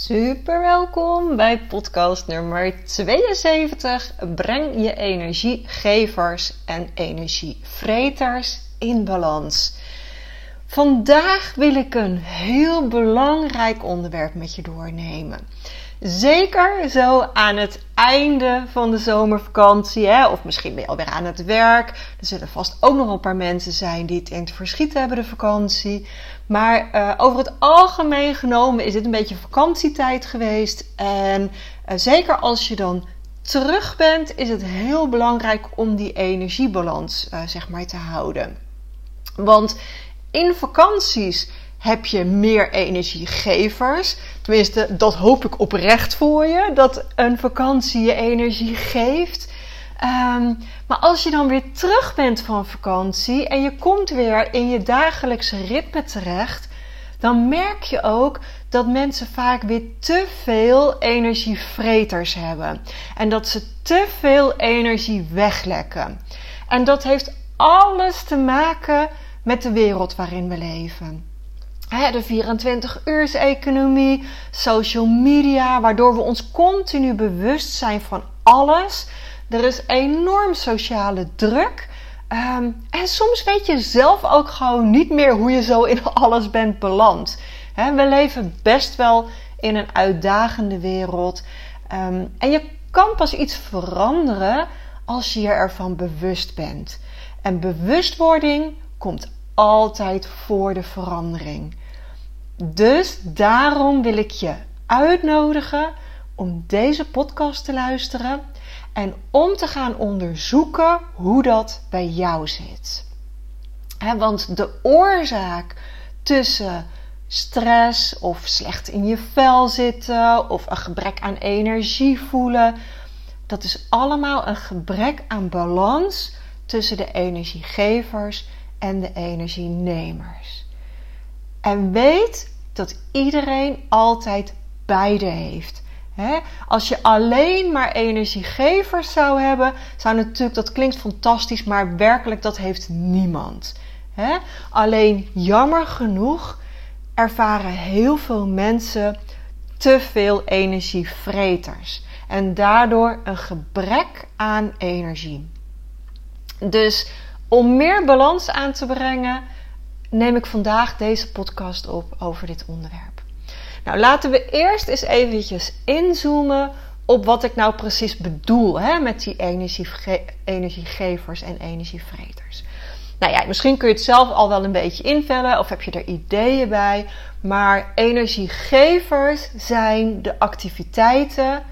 Super welkom bij podcast nummer 72. Breng je energiegevers en energievreters in balans. Vandaag wil ik een heel belangrijk onderwerp met je doornemen. Zeker zo aan het einde van de zomervakantie, hè? of misschien ben je alweer aan het werk. Er zullen vast ook nog een paar mensen zijn die het in het verschiet hebben, de vakantie. Maar uh, over het algemeen genomen is dit een beetje vakantietijd geweest. En uh, zeker als je dan terug bent, is het heel belangrijk om die energiebalans uh, zeg maar te houden. Want in vakanties heb je meer energiegevers. Tenminste, dat hoop ik oprecht voor je. Dat een vakantie je energie geeft. Um, maar als je dan weer terug bent van vakantie en je komt weer in je dagelijkse ritme terecht, dan merk je ook dat mensen vaak weer te veel energievreters hebben. En dat ze te veel energie weglekken. En dat heeft alles te maken met de wereld waarin we leven. De 24-uurs-economie, social media, waardoor we ons continu bewust zijn van alles. Er is enorm sociale druk. Um, en soms weet je zelf ook gewoon niet meer hoe je zo in alles bent beland. We leven best wel in een uitdagende wereld. Um, en je kan pas iets veranderen als je je ervan bewust bent. En bewustwording komt altijd voor de verandering. Dus daarom wil ik je uitnodigen om deze podcast te luisteren en om te gaan onderzoeken hoe dat bij jou zit. want de oorzaak tussen stress of slecht in je vel zitten of een gebrek aan energie voelen, dat is allemaal een gebrek aan balans tussen de energiegevers en de energienemers. En weet dat iedereen altijd beide heeft. Als je alleen maar energiegevers zou hebben, zou natuurlijk, dat klinkt fantastisch, maar werkelijk dat heeft niemand. Alleen jammer genoeg ervaren heel veel mensen te veel energievreters. En daardoor een gebrek aan energie. Dus om meer balans aan te brengen, neem ik vandaag deze podcast op over dit onderwerp. Nou, laten we eerst eens eventjes inzoomen op wat ik nou precies bedoel hè, met die energiege energiegevers en energievreters. Nou ja, misschien kun je het zelf al wel een beetje invullen of heb je er ideeën bij. Maar energiegevers zijn de activiteiten,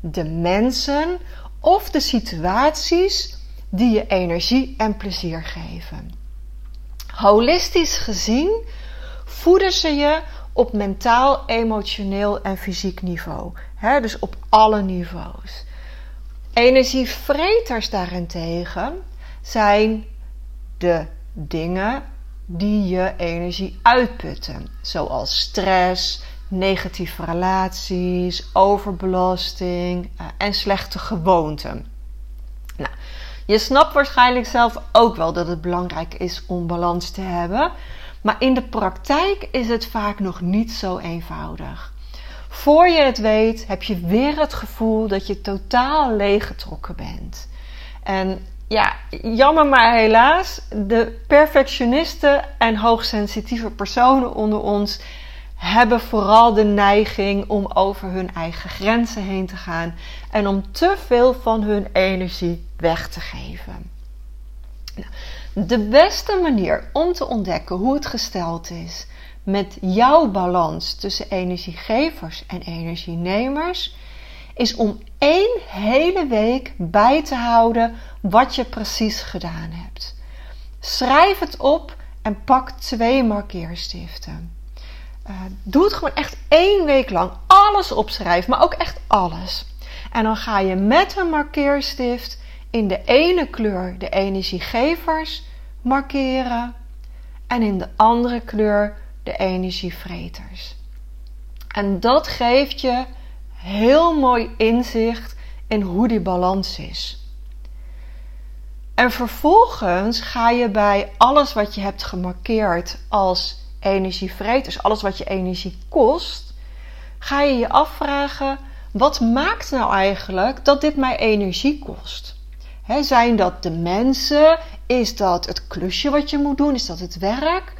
de mensen of de situaties die je energie en plezier geven. Holistisch gezien voeden ze je op mentaal, emotioneel en fysiek niveau. dus op alle niveaus. Energievreters daarentegen zijn de dingen die je energie uitputten, zoals stress, negatieve relaties, overbelasting eh, en slechte gewoonten. Nou, je snapt waarschijnlijk zelf ook wel dat het belangrijk is om balans te hebben. Maar in de praktijk is het vaak nog niet zo eenvoudig. Voor je het weet, heb je weer het gevoel dat je totaal leeggetrokken bent. En ja, jammer maar helaas, de perfectionisten en hoogsensitieve personen onder ons hebben vooral de neiging om over hun eigen grenzen heen te gaan en om te veel van hun energie weg te geven. De beste manier om te ontdekken hoe het gesteld is met jouw balans tussen energiegevers en energienemers is om één hele week bij te houden wat je precies gedaan hebt. Schrijf het op En pak twee markeerstiften. Uh, doe het gewoon echt één week lang. Alles opschrijven, maar ook echt alles. En dan ga je met een markeerstift in de ene kleur de energiegevers markeren en in de andere kleur de energievreters. En dat geeft je heel mooi inzicht in hoe die balans is. En vervolgens ga je bij alles wat je hebt gemarkeerd als energievreters, alles wat je energie kost, ga je je afvragen: wat maakt nou eigenlijk dat dit mij energie kost? zijn dat de mensen? Is dat het klusje wat je moet doen? Is dat het werk?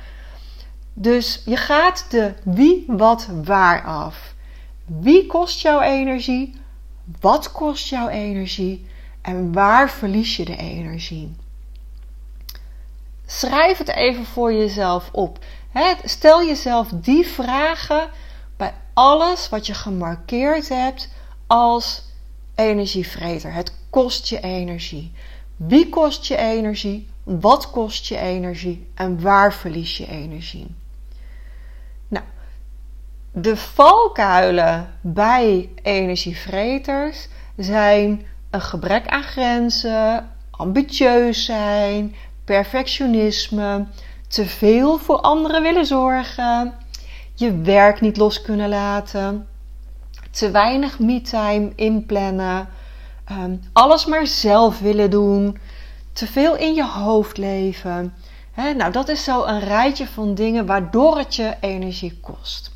Dus je gaat de wie, wat, waar af. Wie kost jouw energie? Wat kost jouw energie? En waar verlies je de energie? Schrijf het even voor jezelf op. Stel jezelf die vragen bij alles wat je gemarkeerd hebt als energievreter. Het kost je energie. Wie kost je energie? Wat kost je energie? En waar verlies je energie? Nou, de valkuilen bij energievreters zijn een gebrek aan grenzen, ambitieus zijn, perfectionisme, te veel voor anderen willen zorgen, je werk niet los kunnen laten, te weinig me-time inplannen, ehm, alles maar zelf willen doen, te veel in je hoofd leven. nou, dat is zo een rijtje van dingen waardoor het je energie kost.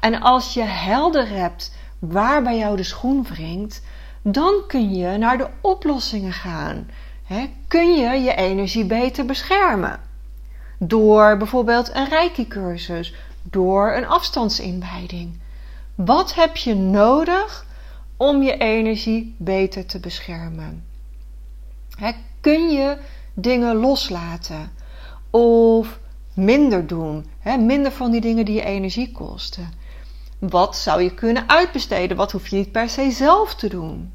En als je helder hebt waar bij jou de schoen wringt, dan kun je naar de oplossingen gaan. kun je je energie beter beschermen? Door bijvoorbeeld een reiki-cursus, door een afstandsinwijding. Wat heb je nodig om je energie beter te beschermen? kun je dingen loslaten of minder doen? minder van die dingen die je energie kosten. Wat zou je kunnen uitbesteden? Wat hoef je niet per se zelf te doen?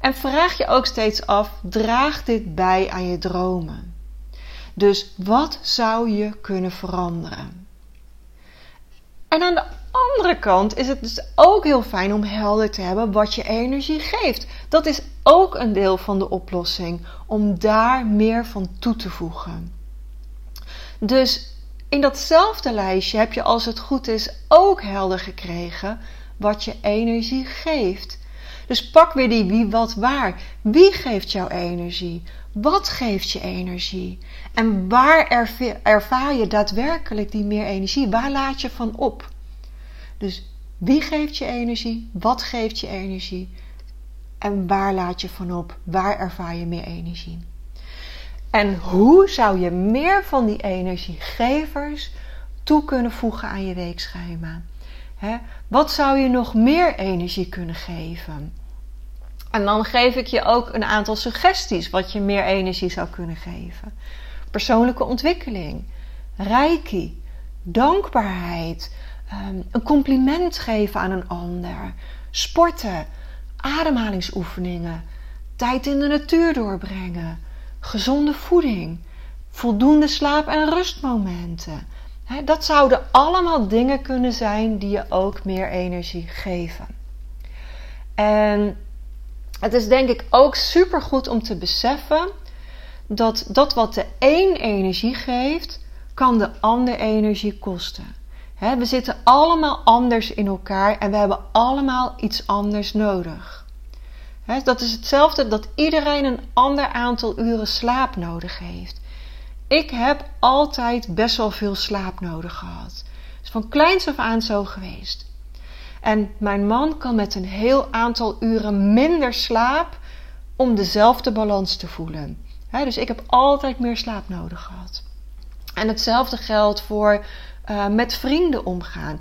En vraag je ook steeds af: draagt dit bij aan je dromen? Dus wat zou je kunnen veranderen? En aan de andere kant is het dus ook heel fijn om helder te hebben wat je energie geeft. Dat is ook een deel van de oplossing om daar meer van toe te voegen. Dus in datzelfde lijstje heb je, als het goed is, ook helder gekregen wat je energie geeft. Dus pak weer die wie, wat, waar. Wie geeft jouw energie? Wat geeft je energie? En waar ervaar je daadwerkelijk die meer energie? Waar laat je van op? Dus wie geeft je energie? Wat geeft je energie? En waar laat je van op? Waar ervaar je meer energie? En hoe zou je meer van die energiegevers toe kunnen voegen aan je weekschema? wat zou je nog meer energie kunnen geven? En dan geef ik je ook een aantal suggesties wat je meer energie zou kunnen geven. Persoonlijke ontwikkeling, reiki, dankbaarheid, ehm, een compliment geven aan een ander, sporten, ademhalingsoefeningen, tijd in de natuur doorbrengen, gezonde voeding, voldoende slaap- en rustmomenten. dat zouden allemaal dingen kunnen zijn die je ook meer energie geven. En het is denk ik ook super goed om te beseffen dat dat wat de een energie geeft, kan de ander energie kosten. we zitten allemaal anders in elkaar en we hebben allemaal iets anders nodig. dat is hetzelfde dat iedereen een ander aantal uren slaap nodig heeft. Ik heb altijd best wel veel slaap nodig gehad. Het is van kleins af aan zo geweest. En mijn man kan met een heel aantal uren minder slaap om dezelfde balans te voelen. dus ik heb altijd meer slaap nodig gehad. En hetzelfde geldt voor uh, met vrienden omgaan.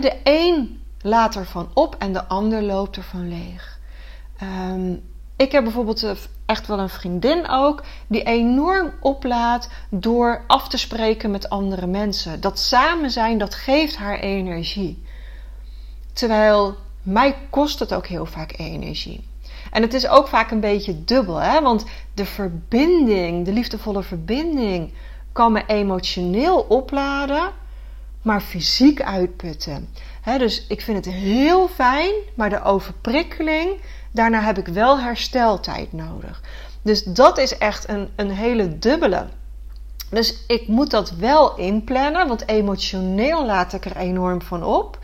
de een laat ervan op en de ander loopt ervan leeg. Um, ik heb bijvoorbeeld eh, echt wel een vriendin ook die enorm oplaat door af te spreken met andere mensen. Dat samen zijn, dat geeft haar energie. Terwijl mij kost het ook heel vaak energie. En het is ook vaak een beetje dubbel, hè? want de verbinding, de liefdevolle verbinding, kan me emotioneel opladen, maar fysiek uitputten. dus ik vind het heel fijn, maar de overprikkeling, daarna heb ik wel hersteltijd nodig. Dus dat is echt een, een hele dubbele. Dus ik moet dat wel inplannen, want emotioneel laat ik er enorm van op.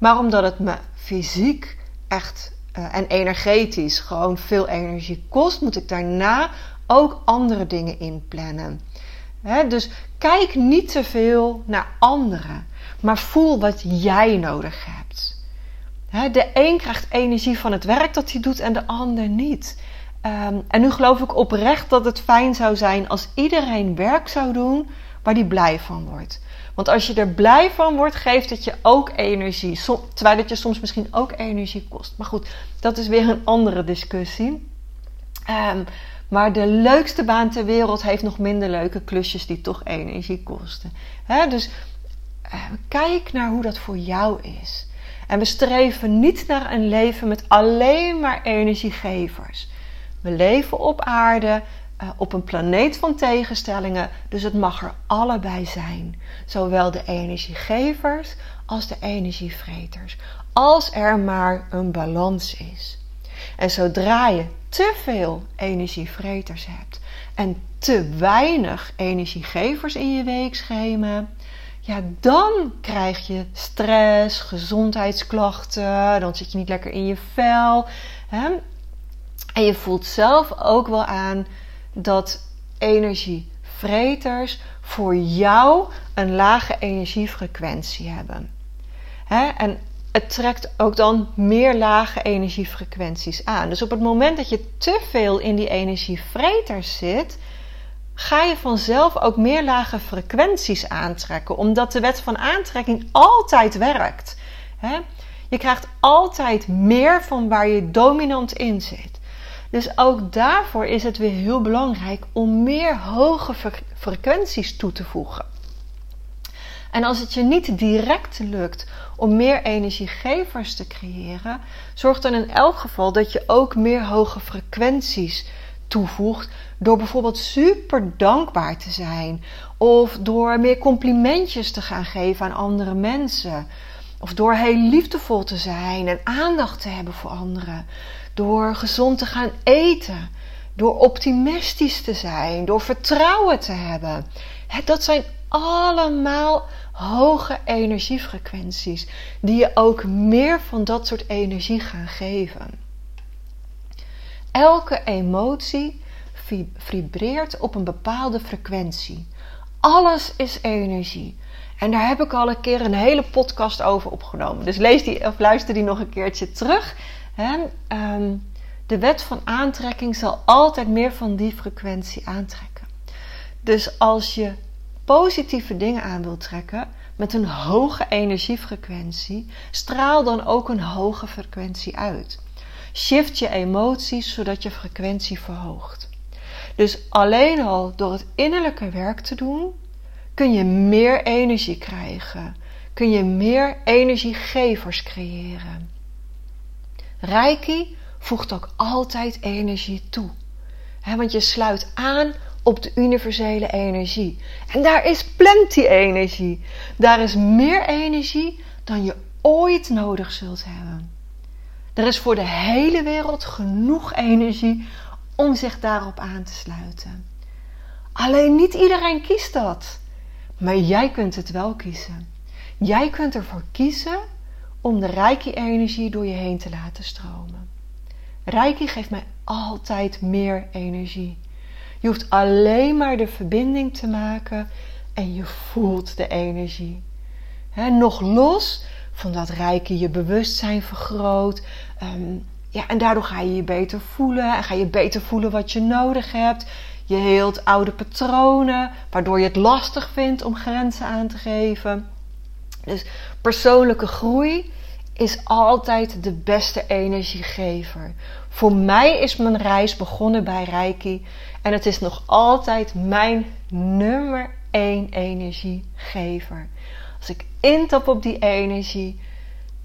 Maar omdat het me fysiek echt uh, en energetisch gewoon veel energie kost, moet ik daarna ook andere dingen inplannen. He, dus kijk niet te veel naar anderen, maar voel wat jij nodig hebt. He, de een krijgt energie van het werk dat hij doet en de ander niet. Um, en nu geloof ik oprecht dat het fijn zou zijn als iedereen werk zou doen waar hij blij van wordt. Want als je er blij van wordt, geeft het je ook energie. terwijl het je soms misschien ook energie kost. Maar goed, dat is weer een andere discussie. Um, maar de leukste baan ter wereld heeft nog minder leuke klusjes die toch energie kosten. dus uh, kijk naar hoe dat voor jou is. En we streven niet naar een leven met alleen maar energiegevers. We leven op aarde, uh, op een planeet van tegenstellingen, dus het mag er allebei zijn. Zowel de energiegevers als de energievreters. Als er maar een balans is. En zodra je te veel energievreters hebt en te weinig energiegevers in je weekschema, ja, dan krijg je stress, gezondheidsklachten, dan zit je niet lekker in je vel. Hè? En je voelt zelf ook wel aan dat energievreters voor jou een lage energiefrequentie hebben. En het trekt ook dan meer lage energiefrequenties aan. Dus op het moment dat je te veel in die energievreters zit, ga je vanzelf ook meer lage frequenties aantrekken, omdat de wet van aantrekking altijd werkt. Je krijgt altijd meer van waar je dominant in zit. Dus ook daarvoor is het weer heel belangrijk om meer hoge frequenties toe te voegen. En als het je niet direct lukt om meer energiegevers te creëren, zorgt dan in elk geval dat je ook meer hoge frequenties toevoegt door bijvoorbeeld super dankbaar te zijn of door meer complimentjes te gaan geven aan andere mensen. Of door heel liefdevol te zijn en aandacht te hebben voor anderen. Door gezond te gaan eten. Door optimistisch te zijn. Door vertrouwen te hebben. Dat zijn allemaal hoge energiefrequenties die je ook meer van dat soort energie gaan geven. Elke emotie vibreert op een bepaalde frequentie. Alles is energie. En daar heb ik al een keer een hele podcast over opgenomen. Dus lees die of luister die nog een keertje terug. Ehm, de wet van aantrekking zal altijd meer van die frequentie aantrekken. Dus als je positieve dingen aan wilt trekken met een hoge energiefrequentie, straal dan ook een hoge frequentie uit. Shift je emoties zodat je frequentie verhoogt. Dus alleen al door het innerlijke werk te doen, kun je meer energie krijgen. Kun je meer energiegevers creëren. Reiki voegt ook altijd energie toe. want je sluit aan op de universele energie. En daar is plenty energie. Daar is meer energie dan je ooit nodig zult hebben. Er is voor de hele wereld genoeg energie om zich daarop aan te sluiten. Alleen niet iedereen kiest dat. Maar jij kunt het wel kiezen. Jij kunt ervoor kiezen om de rijke energie door je heen te laten stromen. Reiki geeft mij altijd meer energie. Je hoeft alleen maar de verbinding te maken en je voelt de energie. nog los van dat rijke je bewustzijn vergroot. Ehm, ja, en daardoor ga je je beter voelen en ga je beter voelen wat je nodig hebt. Je heelt oude patronen, waardoor je het lastig vindt om grenzen aan te geven. Dus persoonlijke groei is altijd de beste energiegever. Voor mij is mijn reis begonnen bij Reiki en het is nog altijd mijn nummer één energiegever. Als ik intap op die energie,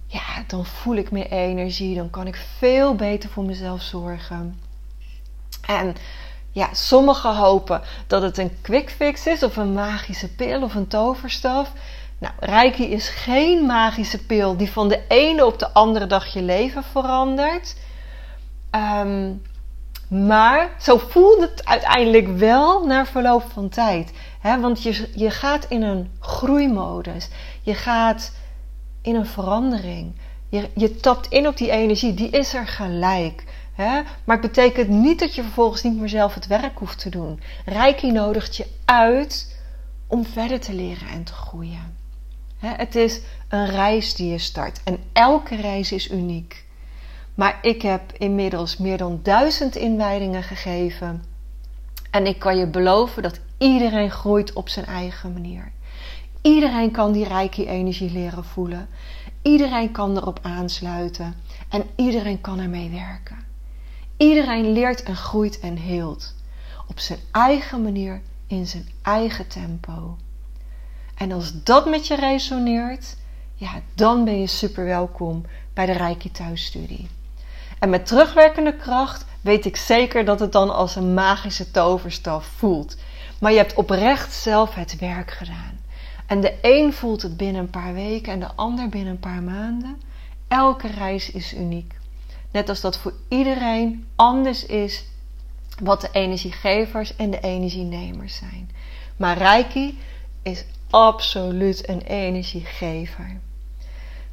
ja, dan voel ik meer energie, dan kan ik veel beter voor mezelf zorgen. En ja, sommigen hopen dat het een quick fix is of een magische pil of een toverstaf. Nou, Reiki is geen magische pil die van de ene op de andere dag je leven verandert. Ehm, maar zo voelt het uiteindelijk wel na verloop van tijd. Want je, je gaat in een groeimodus. Je gaat in een verandering. Je, je tapt in op die energie, die is er gelijk. Maar het betekent niet dat je vervolgens niet meer zelf het werk hoeft te doen. Reiki nodigt je uit om verder te leren en te groeien. Het is een reis die je start en elke reis is uniek. Maar ik heb inmiddels meer dan duizend inwijdingen gegeven. En ik kan je beloven dat iedereen groeit op zijn eigen manier. Iedereen kan die rijke energie leren voelen. Iedereen kan erop aansluiten. En iedereen kan ermee werken. Iedereen leert en groeit en heelt. Op zijn eigen manier, in zijn eigen tempo. En als dat met je resoneert, ja, dan ben je super welkom bij de Reiki Thuisstudie. En met terugwerkende kracht weet ik zeker dat het dan als een magische toverstaf voelt. Maar je hebt oprecht zelf het werk gedaan. En de een voelt het binnen een paar weken en de ander binnen een paar maanden. Elke reis is uniek. Net als dat voor iedereen anders is wat de energiegevers en de energienemers zijn. Maar Reiki is absoluut een energiegever.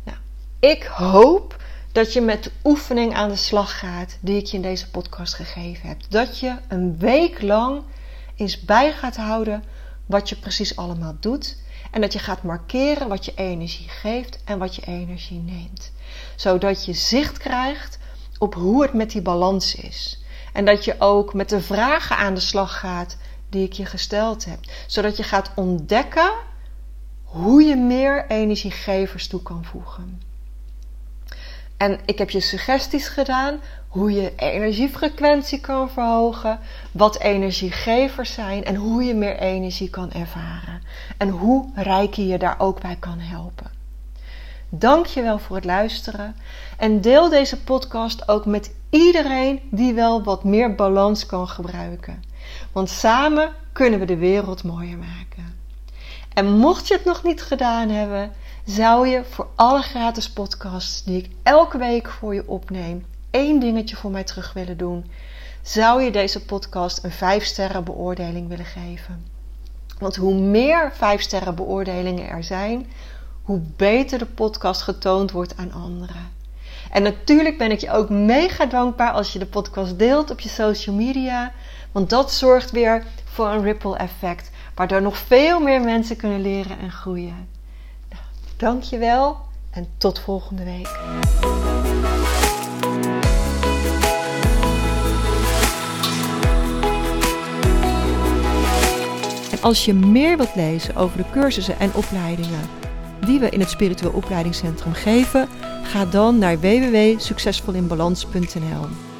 Nou, ik hoop dat je met de oefening aan de slag gaat die ik je in deze podcast gegeven heb. Dat je een week lang eens bij gaat houden wat je precies allemaal doet. En dat je gaat markeren wat je energie geeft en wat je energie neemt. Zodat je zicht krijgt op hoe het met die balans is. En dat je ook met de vragen aan de slag gaat die ik je gesteld heb. Zodat je gaat ontdekken hoe je meer energiegevers toe kan voegen. En ik heb je suggesties gedaan hoe je energiefrequentie kan verhogen, wat energiegevers zijn en hoe je meer energie kan ervaren. En hoe Reiki je daar ook bij kan helpen. Dank je wel voor het luisteren en deel deze podcast ook met iedereen die wel wat meer balans kan gebruiken. Want samen kunnen we de wereld mooier maken. En mocht je het nog niet gedaan hebben, zou je voor alle gratis podcasts die ik elke week voor je opneem, één dingetje voor mij terug willen doen. Zou je deze podcast een 5 sterren beoordeling willen geven? Want hoe meer 5 sterren beoordelingen er zijn, hoe beter de podcast getoond wordt aan anderen. En natuurlijk ben ik je ook mega dankbaar als je de podcast deelt op je social media. Want dat zorgt weer voor een ripple effect. Waardoor nog veel meer mensen kunnen leren en groeien. Dankjewel en tot volgende week. En als je meer wilt lezen over de cursussen en opleidingen die we in het Spiritueel Opleidingscentrum geven, ga dan naar www.succesvolinbalans.nl.